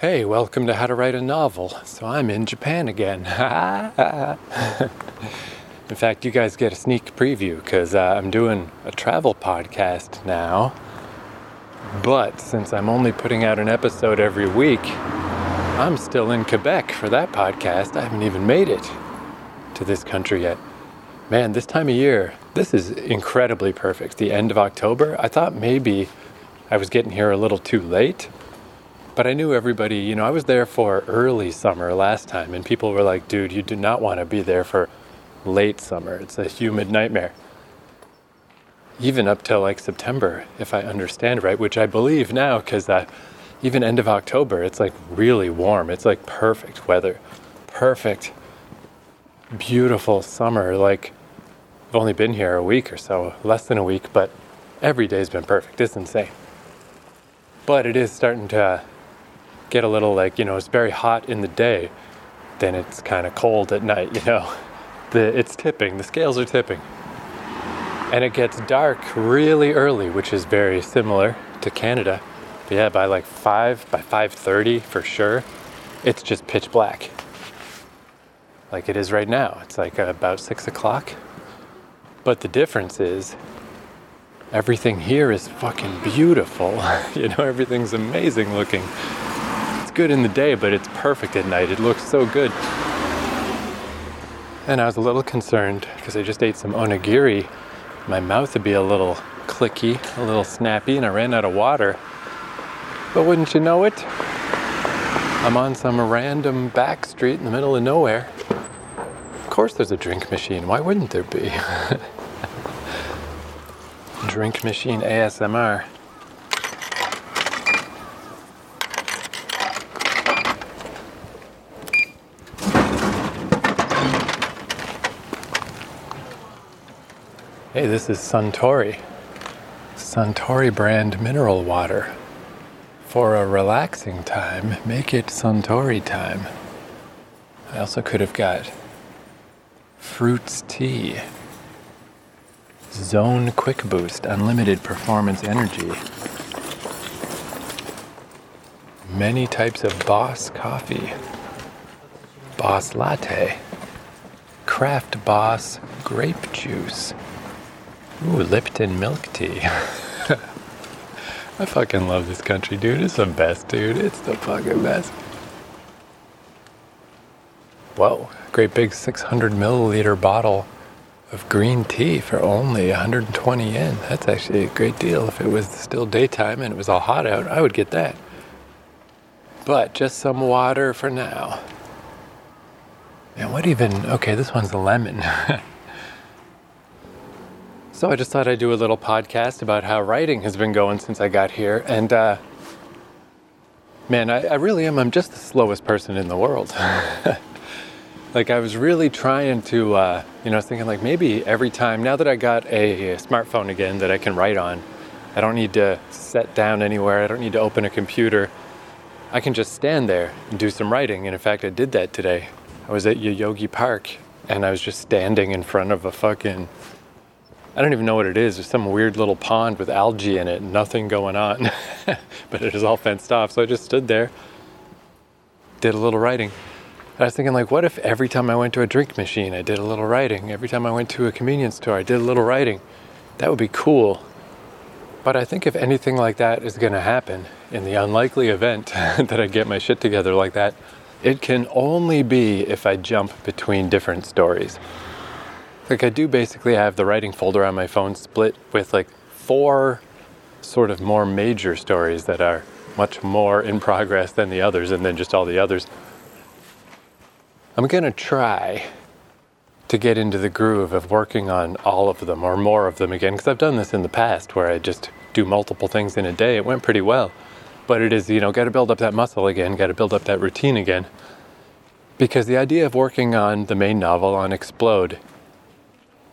Hey, welcome to How to Write a Novel. So I'm in Japan again. in fact, you guys get a sneak preview because uh, I'm doing a travel podcast now. But since I'm only putting out an episode every week, I'm still in Quebec for that podcast. I haven't even made it to this country yet. Man, this time of year, this is incredibly perfect. The end of October, I thought maybe I was getting here a little too late but I knew everybody, you know, I was there for early summer last time, and people were like, dude, you do not want to be there for late summer. It's a humid nightmare. Even up till like September, if I understand right, which I believe now, because uh, even end of October, it's like really warm. It's like perfect weather. Perfect, beautiful summer. Like, I've only been here a week or so, less than a week, but every day's been perfect. It's insane. But it is starting to get a little like, you know, it's very hot in the day, then it's kind of cold at night, you know. The, it's tipping, the scales are tipping. And it gets dark really early, which is very similar to Canada. But yeah, by like 5, by 5.30 for sure, it's just pitch black. Like it is right now. It's like about 6 o'clock. But the difference is everything here is fucking beautiful. you know, everything's amazing looking good in the day, but it's perfect at night. It looks so good. And I was a little concerned because I just ate some onigiri. My mouth would be a little clicky, a little snappy, and I ran out of water. But wouldn't you know it? I'm on some random back street in the middle of nowhere. Of course, there's a drink machine. Why wouldn't there be? drink machine ASMR. Hey, this is Suntory. Suntory brand mineral water. For a relaxing time, make it Suntory time. I also could have got fruits tea. Zone Quick Boost, unlimited performance energy. Many types of Boss coffee. Boss latte. Craft Boss grape juice. Ooh, Lipton milk tea. I fucking love this country, dude. It's the best, dude. It's the fucking best. Whoa, great big 600 milliliter bottle of green tea for only 120 yen. That's actually a great deal. If it was still daytime and it was all hot out, I would get that. But just some water for now. And what even? Okay, this one's a lemon. So I just thought I'd do a little podcast about how writing has been going since I got here. And uh, man, I, I, really am. I'm just the slowest person in the world. like I was really trying to, uh, you know, I was thinking like maybe every time now that I got a, smartphone again that I can write on, I don't need to sit down anywhere. I don't need to open a computer. I can just stand there and do some writing. And in fact, I did that today. I was at Yoyogi Park and I was just standing in front of a fucking I don't even know what it is. There's some weird little pond with algae in it, nothing going on, but it is all fenced off. So I just stood there, did a little writing. I was thinking, like, what if every time I went to a drink machine, I did a little writing? Every time I went to a convenience store, I did a little writing. That would be cool. But I think if anything like that is going to happen, in the unlikely event that I get my shit together like that, it can only be if I jump between different stories. Like I do basically have the writing folder on my phone split with like four sort of more major stories that are much more in progress than the others and then just all the others. I'm going to try to get into the groove of working on all of them or more of them again because I've done this in the past where I just do multiple things in a day. It went pretty well. But it is, you know, got to build up that muscle again, got to build up that routine again. Because the idea of working on the main novel on Explode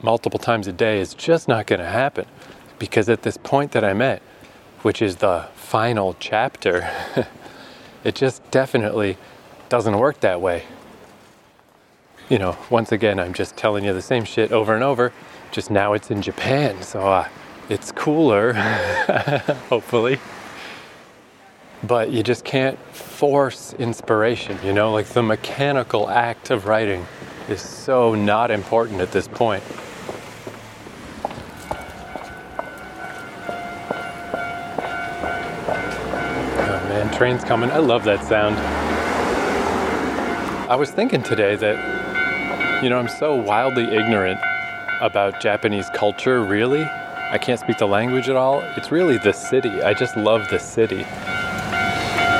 multiple times a day is just not going to happen. Because at this point that I'm at, which is the final chapter, it just definitely doesn't work that way. You know, once again, I'm just telling you the same shit over and over, just now it's in Japan, so uh, it's cooler, hopefully. but you just can't force inspiration, you know? Like the mechanical act of writing is so not important at this point. Oh man, train's coming. I love that sound. I was thinking today that, you know, I'm so wildly ignorant about Japanese culture, really. I can't speak the language at all. It's really the city. I just love the city.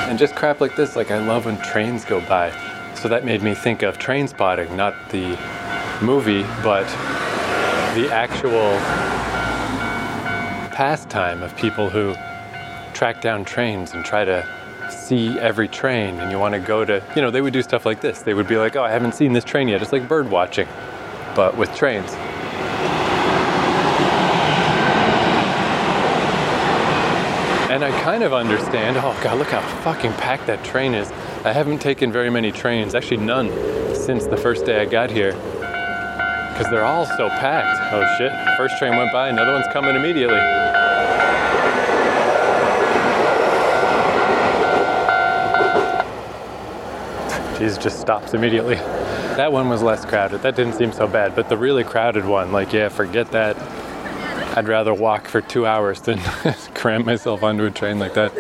And just crap like this, like I love when trains go by. So that made me think of train spotting, not the movie, but the actual pastime of people who track down trains and try to see every train and you want to go to, you know, they would do stuff like this. They would be like, oh, I haven't seen this train yet. It's like bird watching, but with trains. And I kind of understand. Oh God, look how fucking packed that train is. I haven't taken very many trains, actually none, since the first day I got here. Because they're all so packed. Oh shit, first train went by, another one's coming immediately. Jesus just stops immediately. That one was less crowded. That didn't seem so bad. But the really crowded one, like, yeah, forget that. I'd rather walk for two hours than cram myself onto a train like that.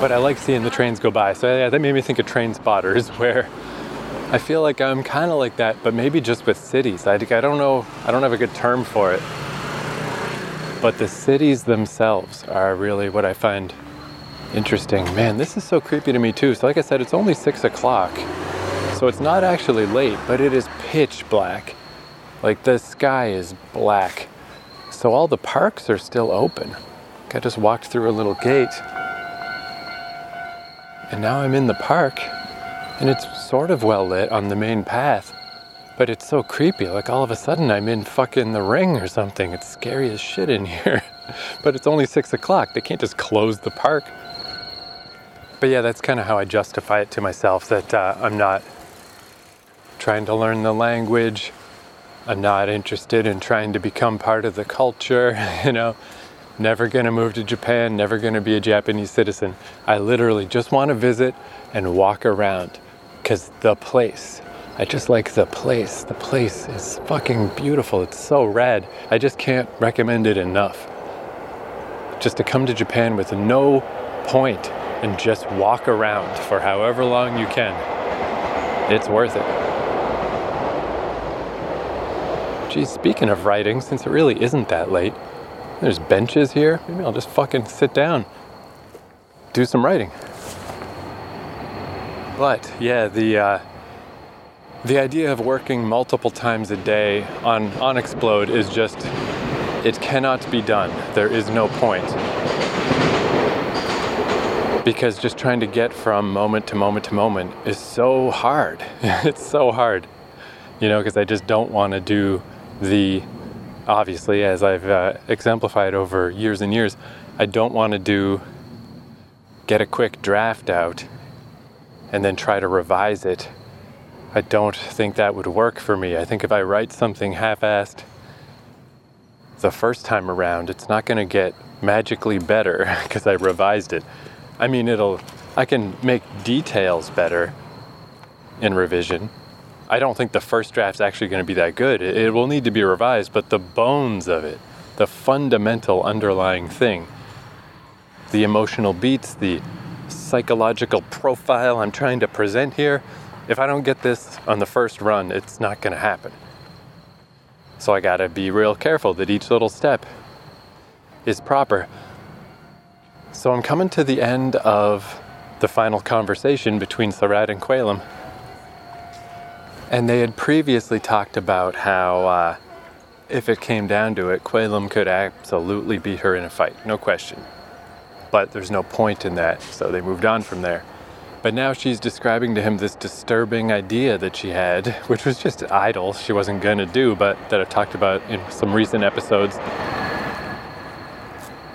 But I like seeing the trains go by. So yeah, that made me think of train spotters, where I feel like I'm kind of like that, but maybe just with cities. I, I don't know. I don't have a good term for it. But the cities themselves are really what I find interesting. Man, this is so creepy to me too. So like I said, it's only six o'clock. So it's not actually late, but it is pitch black. Like the sky is black. So all the parks are still open. I just walked through a little gate. And now I'm in the park. And it's sort of well lit on the main path. But it's so creepy. Like all of a sudden I'm in fucking the ring or something. It's scary as shit in here. but it's only six o'clock. They can't just close the park. But yeah, that's kind of how I justify it to myself that uh, I'm not trying to learn the language. I'm not interested in trying to become part of the culture, you know. Never gonna move to Japan, never gonna be a Japanese citizen. I literally just wanna visit and walk around because the place, I just like the place. The place is fucking beautiful. It's so rad. I just can't recommend it enough. Just to come to Japan with no point and just walk around for however long you can. It's worth it. Geez, speaking of writing, since it really isn't that late, there's benches here. Maybe I'll just fucking sit down, do some writing. But yeah, the uh, the idea of working multiple times a day on on Explode is just it cannot be done. There is no point. Because just trying to get from moment to moment to moment is so hard. it's so hard. You know, because I just don't want to do the obviously as I've uh, exemplified over years and years, I don't want to do get a quick draft out and then try to revise it. I don't think that would work for me. I think if I write something half assed the first time around, it's not going to get magically better because I revised it. I mean, it'll, I can make details better in revision. I don't think the first draft's actually going to be that good. It, will need to be revised, but the bones of it, the fundamental underlying thing, the emotional beats, the psychological profile I'm trying to present here, if I don't get this on the first run, it's not going to happen. So I got to be real careful that each little step is proper. So I'm coming to the end of the final conversation between Sarat and Quaylum. And they had previously talked about how, uh, if it came down to it, Quaylum could absolutely beat her in a fight, no question. But there's no point in that, so they moved on from there. But now she's describing to him this disturbing idea that she had, which was just idle, she wasn't gonna do, but that I've talked about in some recent episodes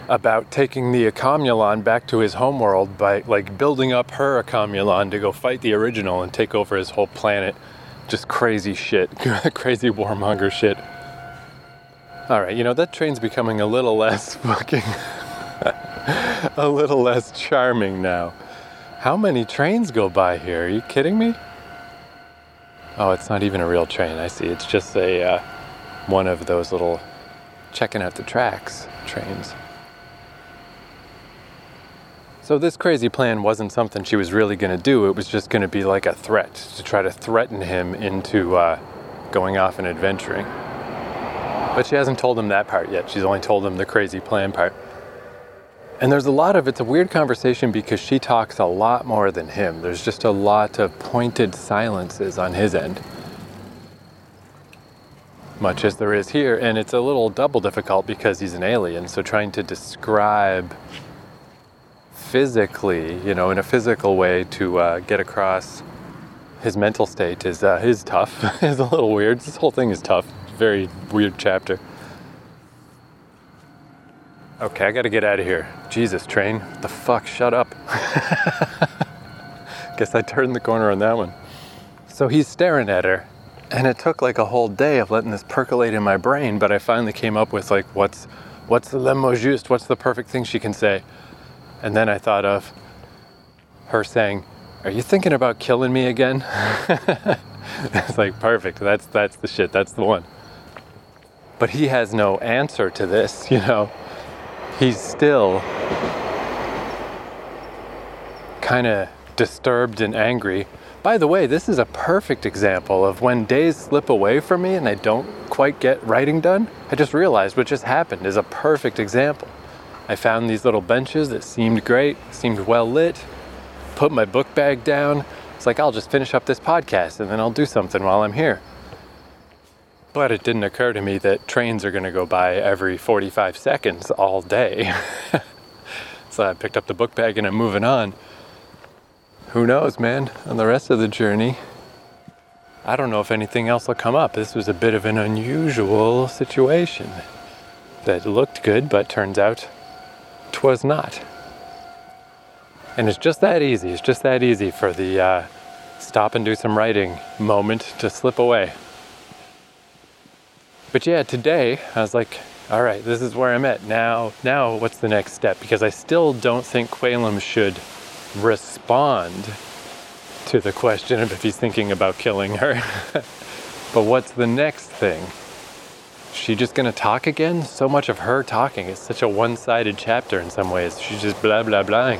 about taking the Akamulon back to his homeworld by like building up her Akamulon to go fight the original and take over his whole planet just crazy shit, crazy warmonger shit. All right, you know that train's becoming a little less fucking, a little less charming now. How many trains go by here? Are you kidding me? Oh, it's not even a real train. I see. It's just a uh, one of those little checking out the tracks trains. So this crazy plan wasn't something she was really going to do. It was just going to be like a threat to try to threaten him into uh, going off and adventuring. But she hasn't told him that part yet. She's only told him the crazy plan part. And there's a lot of it's a weird conversation because she talks a lot more than him. There's just a lot of pointed silences on his end. Much as there is here, and it's a little double difficult because he's an alien, so trying to describe physically, you know, in a physical way to uh, get across his mental state is uh, is tough. is a little weird. This whole thing is tough. Very weird chapter. Okay, I gotta get out of here. Jesus, train. What the fuck? Shut up. Guess I turned the corner on that one. So he's staring at her, and it took like a whole day of letting this percolate in my brain, but I finally came up with like, what's what's the le mot juste? What's the perfect thing she can say? And then I thought of her saying, Are you thinking about killing me again? it's like perfect. That's that's the shit. That's the one. But he has no answer to this, you know. He's still kind of disturbed and angry. By the way, this is a perfect example of when days slip away from me and I don't quite get writing done. I just realized what just happened is a perfect example. I found these little benches that seemed great, seemed well lit, put my book bag down. It's like, I'll just finish up this podcast and then I'll do something while I'm here. But it didn't occur to me that trains are going to go by every 45 seconds all day. so I picked up the book bag and I'm moving on. Who knows, man, on the rest of the journey. I don't know if anything else will come up. This was a bit of an unusual situation that looked good, but turns out twas not. And it's just that easy. It's just that easy for the uh, stop and do some writing moment to slip away. But yeah, today I was like, all right, this is where I'm at. Now, now what's the next step? Because I still don't think Qualem should respond to the question of if he's thinking about killing her. but what's the next thing? She just gonna talk again? So much of her talking is such a one sided chapter in some ways. She's just blah blah blah.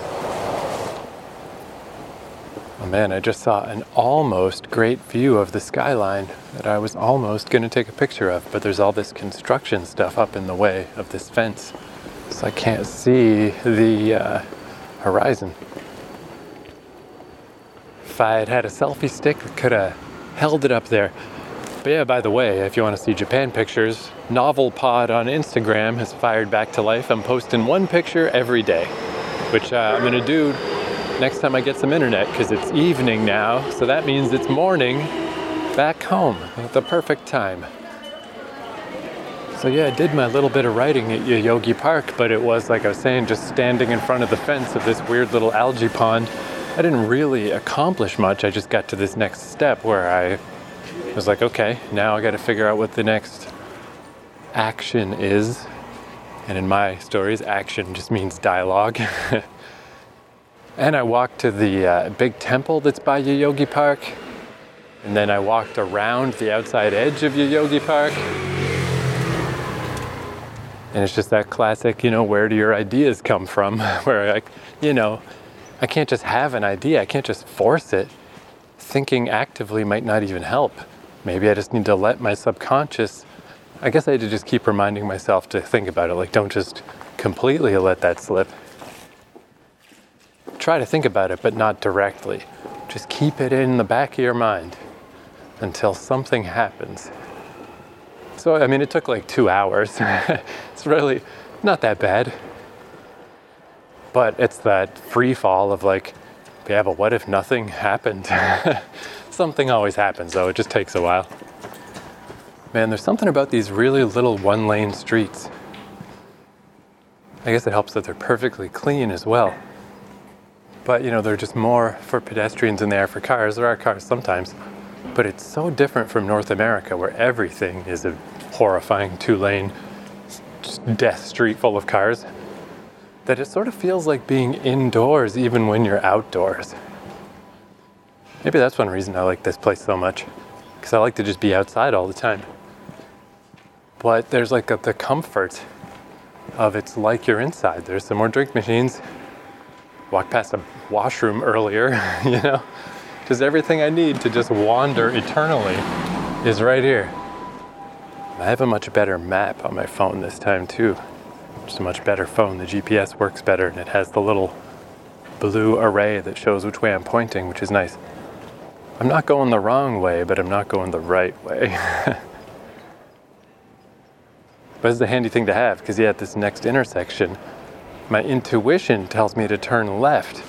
Oh man, I just saw an almost great view of the skyline that I was almost gonna take a picture of, but there's all this construction stuff up in the way of this fence. So I can't see the uh, horizon. If I had had a selfie stick, I could have held it up there. Yeah, by the way, if you want to see Japan pictures, Novel Pod on Instagram has fired back to life. I'm posting one picture every day, which uh, I'm going to do next time I get some internet because it's evening now. So that means it's morning back home at the perfect time. So yeah, I did my little bit of writing at Yoyogi Park, but it was like I was saying, just standing in front of the fence of this weird little algae pond. I didn't really accomplish much. I just got to this next step where I I was like, okay, now I got to figure out what the next action is. And in my stories, action just means dialogue. and I walked to the uh, big temple that's by Yoyogi Park. And then I walked around the outside edge of Yoyogi Park. And it's just that classic, you know, where do your ideas come from? Where, like, you know, I can't just have an idea, I can't just force it. Thinking actively might not even help. Maybe I just need to let my subconscious, I guess I had to just keep reminding myself to think about it. Like, don't just completely let that slip. Try to think about it, but not directly. Just keep it in the back of your mind until something happens. So, I mean, it took like two hours. it's really not that bad. But it's that free fall of like, yeah, but what if nothing happened? Something always happens though, it just takes a while. Man, there's something about these really little one lane streets. I guess it helps that they're perfectly clean as well. But you know, they're just more for pedestrians than they are for cars. There are cars sometimes, but it's so different from North America where everything is a horrifying two lane death street full of cars. that it sort of feels like being indoors even when you're outdoors. Maybe that's one reason I like this place so much, because I like to just be outside all the time. But there's like a, the comfort of it's like you're inside. There's some more drink machines. Walked past a washroom earlier, you know? Just everything I need to just wander eternally is right here. I have a much better map on my phone this time too. Just a much better phone. The GPS works better and it has the little blue array that shows which way I'm pointing, which is nice. I'm not going the wrong way, but I'm not going the right way. but it's a handy thing to have because, yeah, at this next intersection, my intuition tells me to turn left,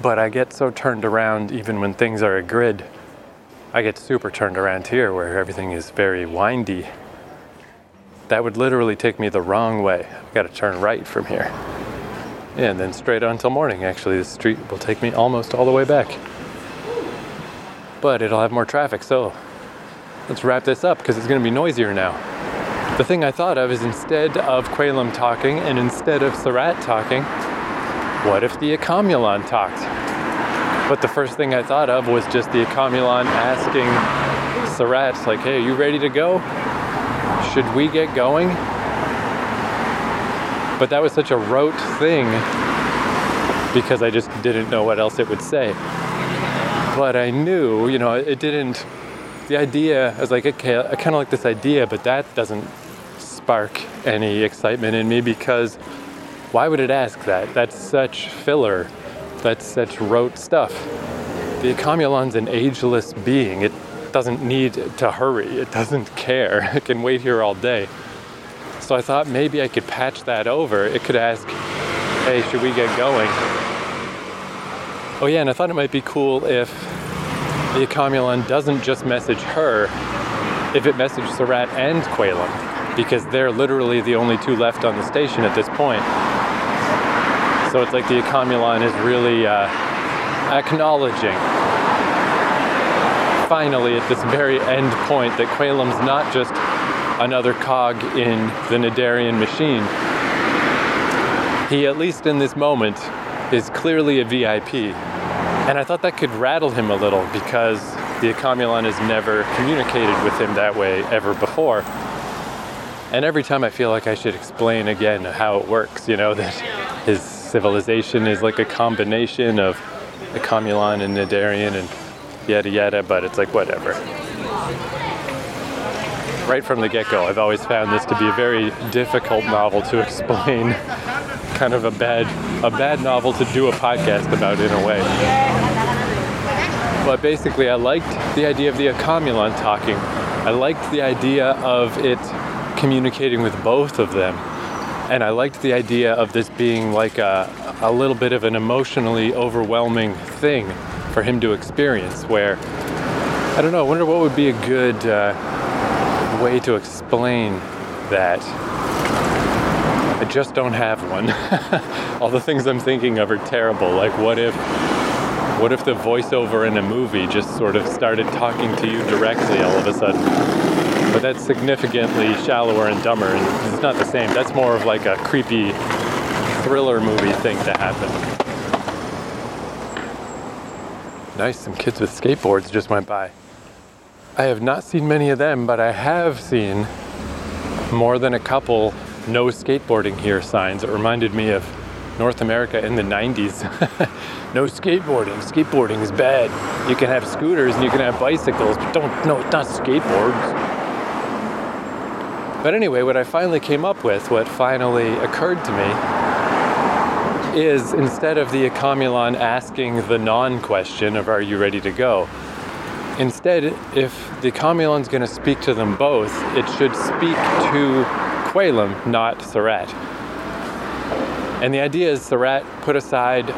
but I get so turned around even when things are a grid. I get super turned around here where everything is very windy. That would literally take me the wrong way. I've got to turn right from here. And then straight on till morning, actually, the street will take me almost all the way back but it'll have more traffic. So let's wrap this up because it's going to be noisier now. The thing I thought of is instead of Quaylam talking and instead of Surratt talking, what if the Accomulon talked? But the first thing I thought of was just the Accomulon asking Surratt, like, hey, are you ready to go? Should we get going? But that was such a rote thing because I just didn't know what else it would say but I knew, you know, it didn't. The idea, I was like, okay, I kind of like this idea, but that doesn't spark any excitement in me because why would it ask that? That's such filler. That's such rote stuff. The Accomulon's an ageless being. It doesn't need to hurry. It doesn't care. It can wait here all day. So I thought maybe I could patch that over. It could ask, hey, should we get going? Oh yeah, and I thought it might be cool if the Accomulon doesn't just message her, if it messaged Surratt and Quaylam, because they're literally the only two left on the station at this point. So it's like the Accomulon is really uh, acknowledging, finally, at this very end point, that Quaylam's not just another cog in the Nadarian machine. He, at least in this moment, is clearly a VIP. And I thought that could rattle him a little because the Accomulon has never communicated with him that way ever before. And every time I feel like I should explain again how it works, you know, that his civilization is like a combination of Accomulon and Nadarian and yada yada, but it's like whatever. Right from the get go, I've always found this to be a very difficult novel to explain kind of a bad a bad novel to do a podcast about in a way. But basically, I liked the idea of the Accomulon talking. I liked the idea of it communicating with both of them. And I liked the idea of this being like a, a little bit of an emotionally overwhelming thing for him to experience. Where, I don't know, I wonder what would be a good uh, way to explain that. I just don't have one. All the things I'm thinking of are terrible. Like, what if, what if the voiceover in a movie just sort of started talking to you directly all of a sudden? But that's significantly shallower and dumber, and it's not the same. That's more of like a creepy thriller movie thing to happen. Nice, some kids with skateboards just went by. I have not seen many of them, but I have seen more than a couple no skateboarding here signs. It reminded me of North America in the 90s. no skateboarding. Skateboarding is bad. You can have scooters and you can have bicycles, but don't, no, not skateboards. But anyway, what I finally came up with, what finally occurred to me, is instead of the Accomulon asking the non question of, Are you ready to go? Instead, if the Accomulon's going to speak to them both, it should speak to Quaylam, not Surratt. And the idea is Surratt put aside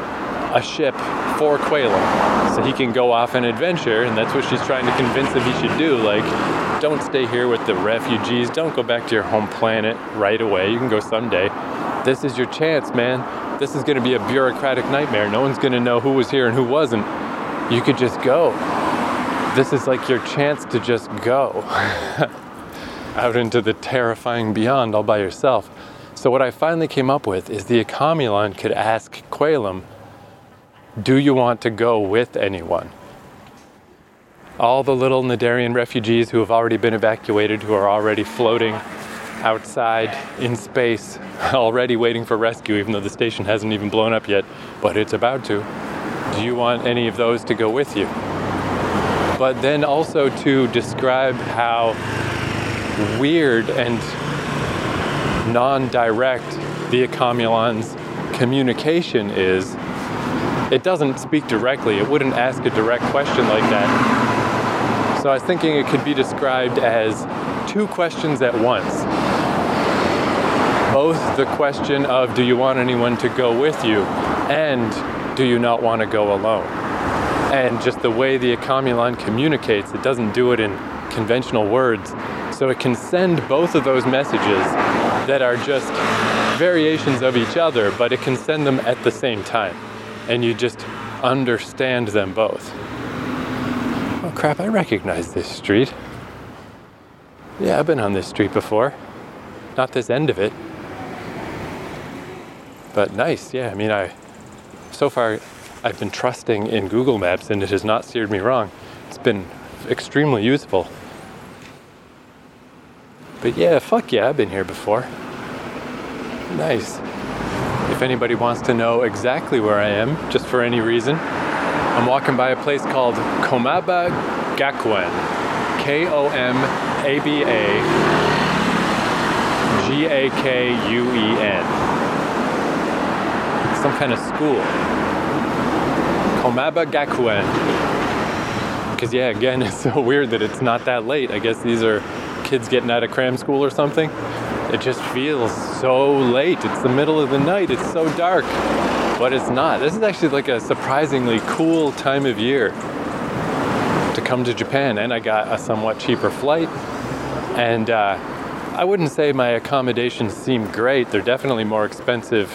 a ship for Quaylam so he can go off an adventure, and that's what she's trying to convince him he should do. Like, don't stay here with the refugees, don't go back to your home planet right away. You can go someday. This is your chance, man. This is going to be a bureaucratic nightmare. No one's going to know who was here and who wasn't. You could just go. This is like your chance to just go. out into the terrifying beyond all by yourself. So what I finally came up with is the Ecomulon could ask Quailum, do you want to go with anyone? All the little Nadarian refugees who have already been evacuated, who are already floating outside in space, already waiting for rescue, even though the station hasn't even blown up yet, but it's about to. Do you want any of those to go with you? But then also to describe how weird and non direct the Ecomulon's communication is. It doesn't speak directly, it wouldn't ask a direct question like that. So I was thinking it could be described as two questions at once. Both the question of do you want anyone to go with you and do you not want to go alone? And just the way the Ecomulon communicates, it doesn't do it in conventional words. So it can send both of those messages that are just variations of each other, but it can send them at the same time. And you just understand them both. Oh crap, I recognize this street. Yeah, I've been on this street before. Not this end of it. But nice, yeah. I mean, I so far I've been trusting in Google Maps and it has not steered me wrong. It's been extremely useful. But yeah, fuck yeah, I've been here before. Nice. If anybody wants to know exactly where I am, just for any reason, I'm walking by a place called Komaba Gakuen. K O M A B A G A K U E N. Some kind of school. Komaba Gakuen. Because, yeah, again, it's so weird that it's not that late. I guess these are kids getting out of cram school or something. It just feels so late. It's the middle of the night. It's so dark. But it's not. This is actually like a surprisingly cool time of year to come to Japan. And I got a somewhat cheaper flight. And uh, I wouldn't say my accommodations seem great. They're definitely more expensive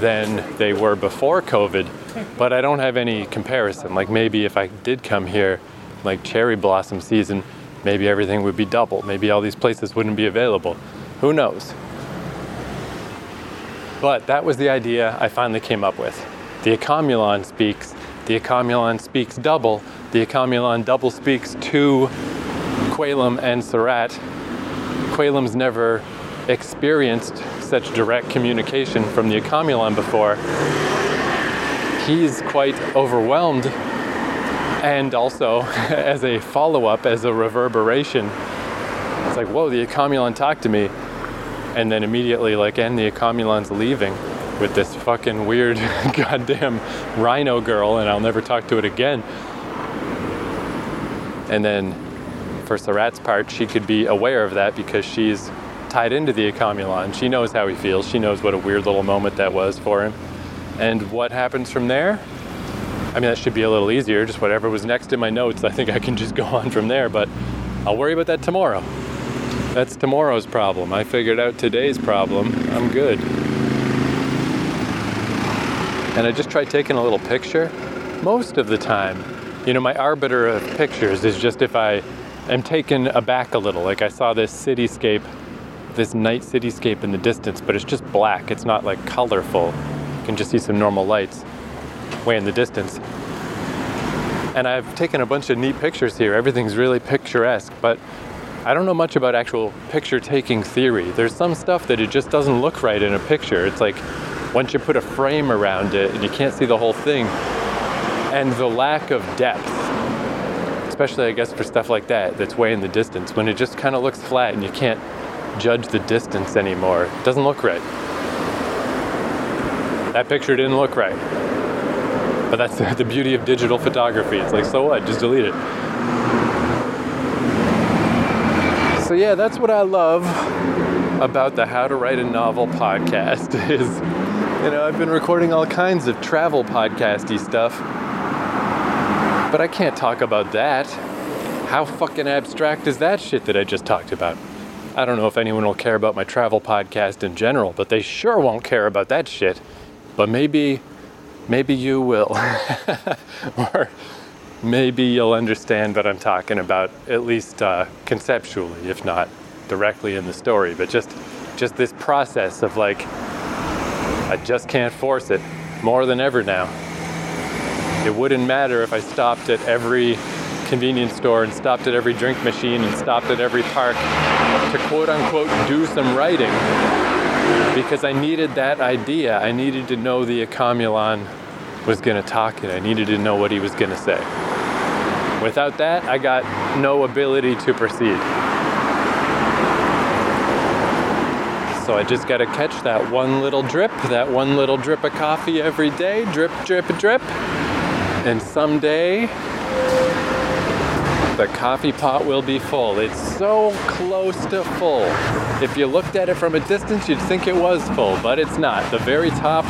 than they were before COVID. But I don't have any comparison. Like maybe if I did come here, like cherry blossom season, maybe everything would be double. Maybe all these places wouldn't be available. Who knows? But that was the idea I finally came up with. The Ecomulon speaks, the Ecomulon speaks double, the Ecomulon double speaks to Quailum and Surratt. Quailum's never experienced such direct communication from the Ecomulon before. He's quite overwhelmed and also as a follow-up, as a reverberation, it's like, whoa, the Ecomulon talked to me and then immediately like and the Ecomulon's leaving with this fucking weird goddamn rhino girl and I'll never talk to it again. And then for Surratt's part, she could be aware of that because she's tied into the Ecomulon. She knows how he feels. She knows what a weird little moment that was for him. And what happens from there? I mean, that should be a little easier. Just whatever was next in my notes, I think I can just go on from there. But I'll worry about that tomorrow. That's tomorrow's problem. I figured out today's problem. I'm good. And I just tried taking a little picture. Most of the time, you know, my arbiter of pictures is just if I am taken aback a little. Like I saw this cityscape, this night cityscape in the distance, but it's just black. It's not like colorful. Can just see some normal lights way in the distance. And I've taken a bunch of neat pictures here. Everything's really picturesque, but I don't know much about actual picture taking theory. There's some stuff that it just doesn't look right in a picture. It's like once you put a frame around it and you can't see the whole thing, and the lack of depth, especially I guess for stuff like that, that's way in the distance, when it just kind of looks flat and you can't judge the distance anymore, it doesn't look right. That picture didn't look right. But that's the beauty of digital photography. It's like, so what? Just delete it. So yeah, that's what I love about the How to Write a Novel podcast is, you know, I've been recording all kinds of travel podcasty stuff, but I can't talk about that. How fucking abstract is that shit that I just talked about? I don't know if anyone will care about my travel podcast in general, but they sure won't care about that shit. But maybe, maybe you will. or maybe you'll understand what I'm talking about, at least uh, conceptually, if not directly in the story. But just just this process of like, I just can't force it more than ever now. It wouldn't matter if I stopped at every convenience store and stopped at every drink machine and stopped at every park to quote unquote do some writing because I needed that idea. I needed to know the Ekamelan was going to talk it. I needed to know what he was going to say. Without that, I got no ability to proceed. So I just got to catch that one little drip, that one little drip of coffee every day, drip, drip, drip. And someday, the coffee pot will be full. It's so close to full. If you looked at it from a distance, you'd think it was full, but it's not. The very top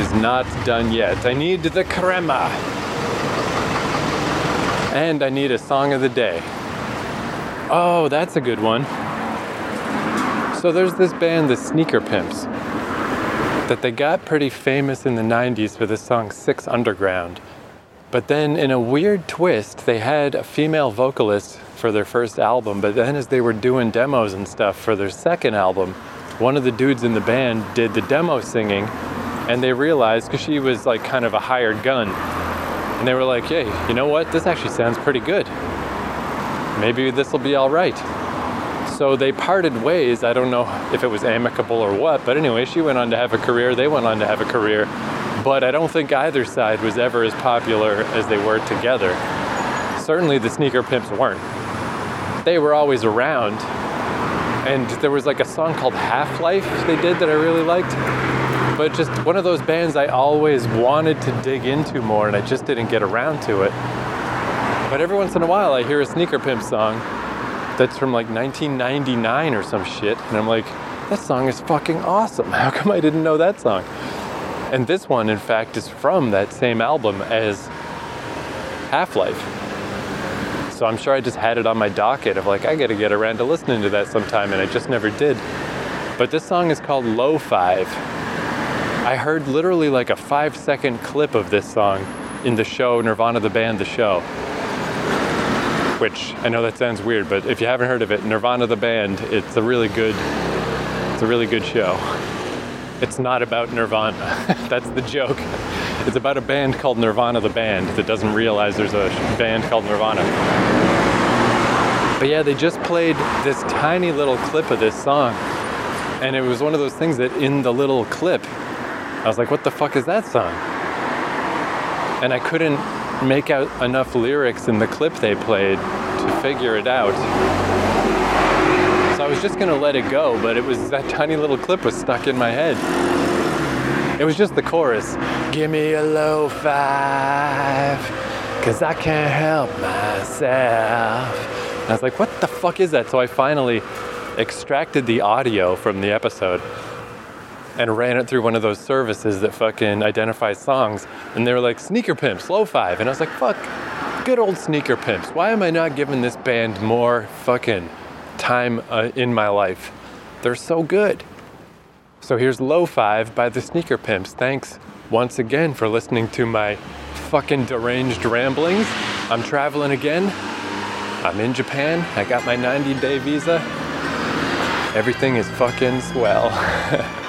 is not done yet. I need the crema. And I need a song of the day. Oh, that's a good one. So there's this band, the Sneaker Pimps, that they got pretty famous in the 90s for the song Six Underground. But then, in a weird twist, they had a female vocalist for their first album. But then, as they were doing demos and stuff for their second album, one of the dudes in the band did the demo singing. And they realized, because she was like kind of a hired gun, and they were like, hey, you know what? This actually sounds pretty good. Maybe this will be all right. So they parted ways. I don't know if it was amicable or what, but anyway, she went on to have a career. They went on to have a career but I don't think either side was ever as popular as they were together. Certainly the sneaker pimps weren't. They were always around. And there was like a song called Half Life they did that I really liked. But just one of those bands I always wanted to dig into more and I just didn't get around to it. But every once in a while I hear a sneaker pimp song that's from like 1999 or some shit. And I'm like, that song is fucking awesome. How come I didn't know that song? And this one, in fact, is from that same album as Half Life. So I'm sure I just had it on my docket of like, I gotta get around to listening to that sometime, and I just never did. But this song is called Low Five. I heard literally like a five second clip of this song in the show Nirvana the Band, the show. Which I know that sounds weird, but if you haven't heard of it, Nirvana the Band, it's a really good, it's a really good show. It's not about Nirvana. That's the joke. It's about a band called Nirvana the Band that doesn't realize there's a band called Nirvana. But yeah, they just played this tiny little clip of this song. And it was one of those things that in the little clip, I was like, what the fuck is that song? And I couldn't make out enough lyrics in the clip they played to figure it out. I was just gonna let it go, but it was that tiny little clip was stuck in my head. It was just the chorus. Give me a low five, cause I can't help myself. And I was like, what the fuck is that? So I finally extracted the audio from the episode and ran it through one of those services that fucking identifies songs. And they were like, Sneaker Pimps, Low Five. And I was like, fuck, good old Sneaker Pimps. Why am I not giving this band more fucking time uh, in my life. They're so good. So here's Low Five by the Sneaker Pimps. Thanks once again for listening to my fucking deranged ramblings. I'm traveling again. I'm in Japan. I got my 90 day visa. Everything is fucking swell.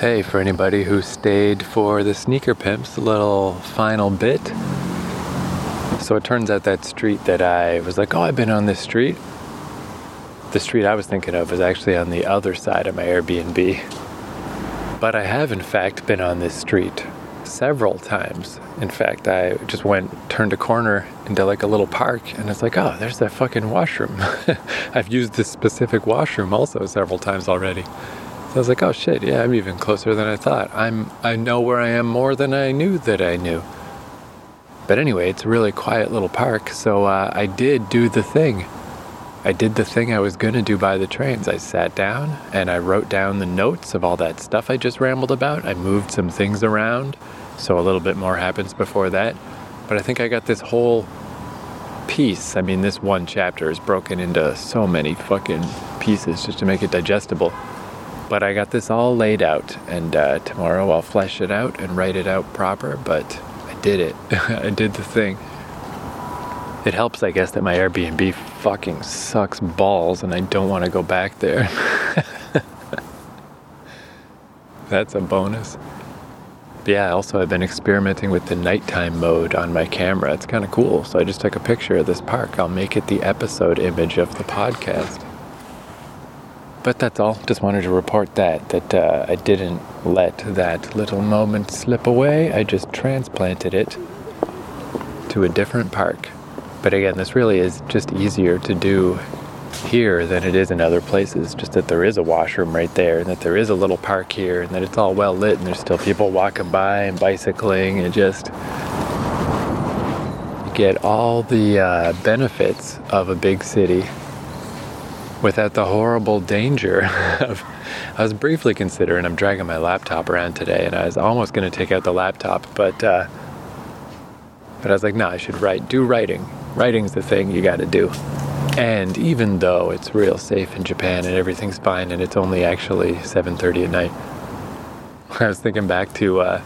Hey, for anybody who stayed for the Sneaker Pimps little final bit. So it turns out that street that I was like, oh, I've been on this street. The street I was thinking of was actually on the other side of my Airbnb. But I have, in fact, been on this street several times. In fact, I just went, turned a corner into like a little park, and it's like, oh, there's that fucking washroom. I've used this specific washroom also several times already. So I was like, oh shit, yeah, I'm even closer than I thought. I'm I know where I am more than I knew that I knew. But anyway, it's a really quiet little park, so uh, I did do the thing. I did the thing I was going to do by the trains. I sat down and I wrote down the notes of all that stuff I just rambled about. I moved some things around, so a little bit more happens before that. But I think I got this whole piece. I mean, this one chapter is broken into so many fucking pieces just to make it digestible. But I got this all laid out, and uh, tomorrow I'll flesh it out and write it out proper. But I did it. I did the thing. It helps, I guess, that my Airbnb fucking sucks balls and I don't want to go back there. That's a bonus. But yeah, also I've been experimenting with the nighttime mode on my camera. It's kind of cool. So I just took a picture of this park. I'll make it the episode image of the podcast. But that's all. Just wanted to report that that uh, I didn't let that little moment slip away. I just transplanted it to a different park. But again, this really is just easier to do here than it is in other places. Just that there is a washroom right there, and that there is a little park here, and that it's all well lit, and there's still people walking by and bicycling, and just get all the uh, benefits of a big city without the horrible danger of. I was briefly considering. I'm dragging my laptop around today, and I was almost going to take out the laptop, but uh, but I was like, no, nah, I should write. Do writing. Writing's the thing you got to do. And even though it's real safe in Japan and everything's fine, and it's only actually 7:30 at night, I was thinking back to uh,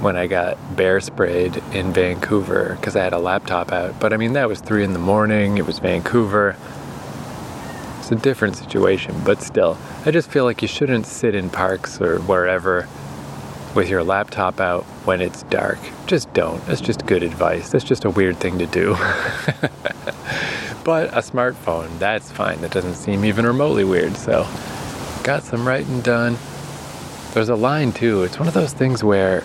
when I got bear sprayed in Vancouver because I had a laptop out. But I mean, that was three in the morning. It was Vancouver a different situation, but still, I just feel like you shouldn't sit in parks or wherever with your laptop out when it's dark. Just don't. That's just good advice. That's just a weird thing to do. but a smartphone, that's fine. That doesn't seem even remotely weird. So, got some writing done. There's a line too. It's one of those things where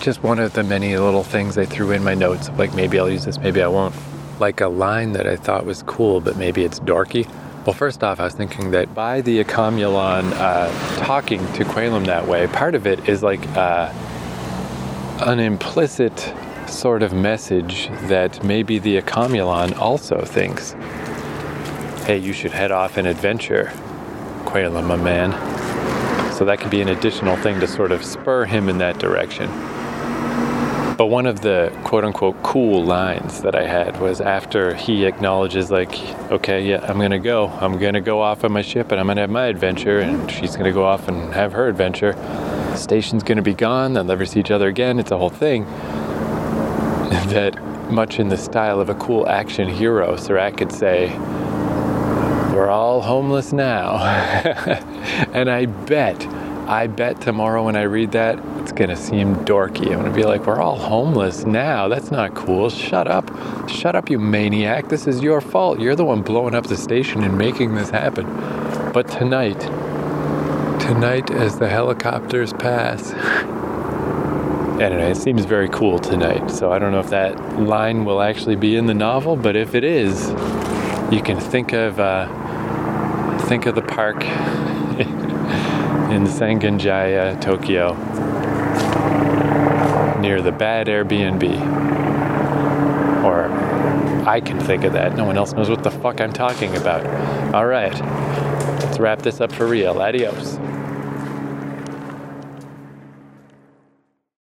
just one of the many little things I threw in my notes, like maybe I'll use this, maybe I won't. Like a line that I thought was cool, but maybe it's dorky. Well, first off, I was thinking that by the Akamulon uh, talking to Quaylum that way, part of it is like uh, an implicit sort of message that maybe the Akamulon also thinks, hey, you should head off and adventure, Quaylum, my man. So that could be an additional thing to sort of spur him in that direction. But one of the quote unquote cool lines that I had was after he acknowledges, like, okay, yeah, I'm gonna go. I'm gonna go off on my ship and I'm gonna have my adventure, and she's gonna go off and have her adventure. The station's gonna be gone, they'll never see each other again. It's a whole thing. that, much in the style of a cool action hero, Serac could say, We're all homeless now. and I bet I bet tomorrow when I read that, it's going to seem dorky. I'm going to be like, we're all homeless now. That's not cool. Shut up. Shut up, you maniac. This is your fault. You're the one blowing up the station and making this happen. But tonight, tonight as the helicopters pass, anyway, it seems very cool tonight. So I don't know if that line will actually be in the novel, but if it is, you can think of uh, think of the park in Sangenjaya, Tokyo, near the bad Airbnb. Or I can think of that. No one else knows what the fuck I'm talking about. All right, let's wrap this up for real. Adios.